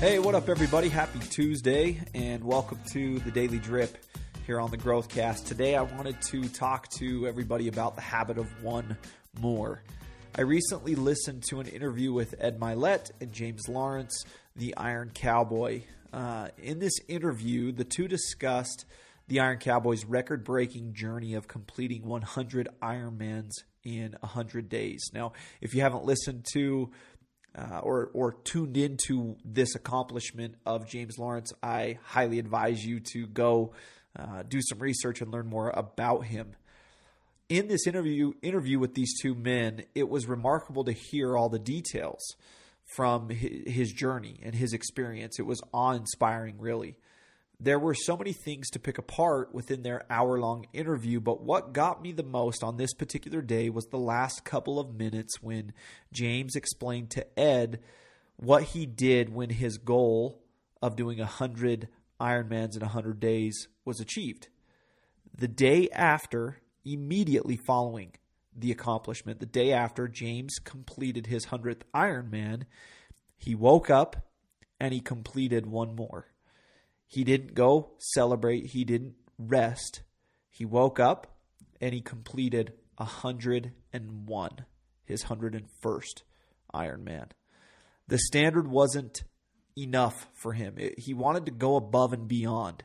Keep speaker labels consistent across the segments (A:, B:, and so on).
A: Hey, what up, everybody? Happy Tuesday, and welcome to the Daily Drip here on the Growthcast. Today, I wanted to talk to everybody about the habit of one more. I recently listened to an interview with Ed Mylett and James Lawrence, the Iron Cowboy. Uh, in this interview, the two discussed the Iron Cowboy's record breaking journey of completing 100 Ironmans in 100 days. Now, if you haven't listened to uh, or or tuned into this accomplishment of James Lawrence, I highly advise you to go uh, do some research and learn more about him. In this interview interview with these two men, it was remarkable to hear all the details from his, journey and his experience. It was awe inspiring, really there were so many things to pick apart within their hour long interview, but what got me the most on this particular day was the last couple of minutes when James explained to Ed what he did when his goal of doing 100 Ironmans in 100 days was achieved. The day after, immediately following the accomplishment, the day after James completed his 100th Ironman, he woke up and he completed one more. He didn't go celebrate, he didn't rest. He woke up and he completed 101, his 101st Ironman. The standard wasn't enough for him. It, he wanted to go above and beyond.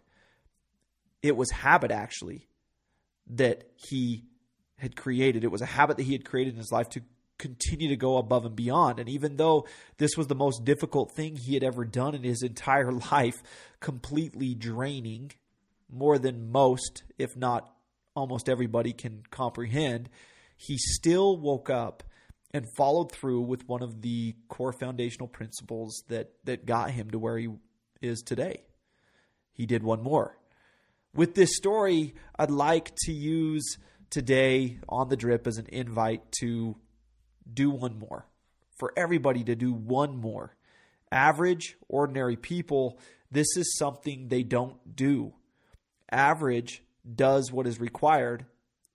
A: It was habit, actually, that he had created. It was a habit that he had created in his life to continue to go above and beyond. And even though this was the most difficult thing he had ever done in his entire life, completely draining, more than most, if not almost everybody can comprehend, he still woke up and followed through with one of the core foundational principles that that got him to where he is today. He did one more. With this story, I'd like to use today on the drip as an invite to do one more. For everybody to do one more. Average, ordinary people, this is something they don't do. Average does what is required,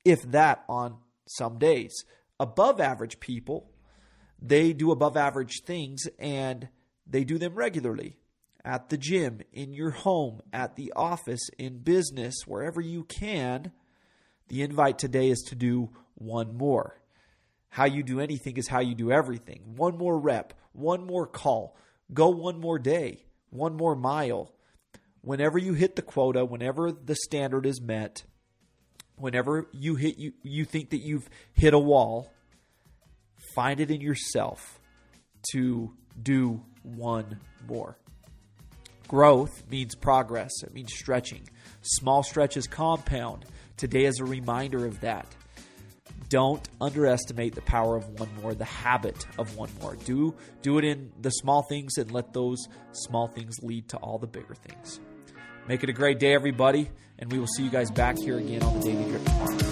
A: if that, on some days. Above average people, they do above average things and they do them regularly at the gym, in your home, at the office, in business, wherever you can. The invite today is to do one more. How you do anything is how you do everything. One more rep, one more call, go one more day, one more mile. Whenever you hit the quota, whenever the standard is met, whenever you hit you you think that you've hit a wall, find it in yourself to do one more. Growth means progress. It means stretching. Small stretches compound. Today is a reminder of that don't underestimate the power of one more, the habit of one more. Do do it in the small things and let those small things lead to all the bigger things. Make it a great day, everybody, and we will see you guys back here again on the Daily Drip tomorrow.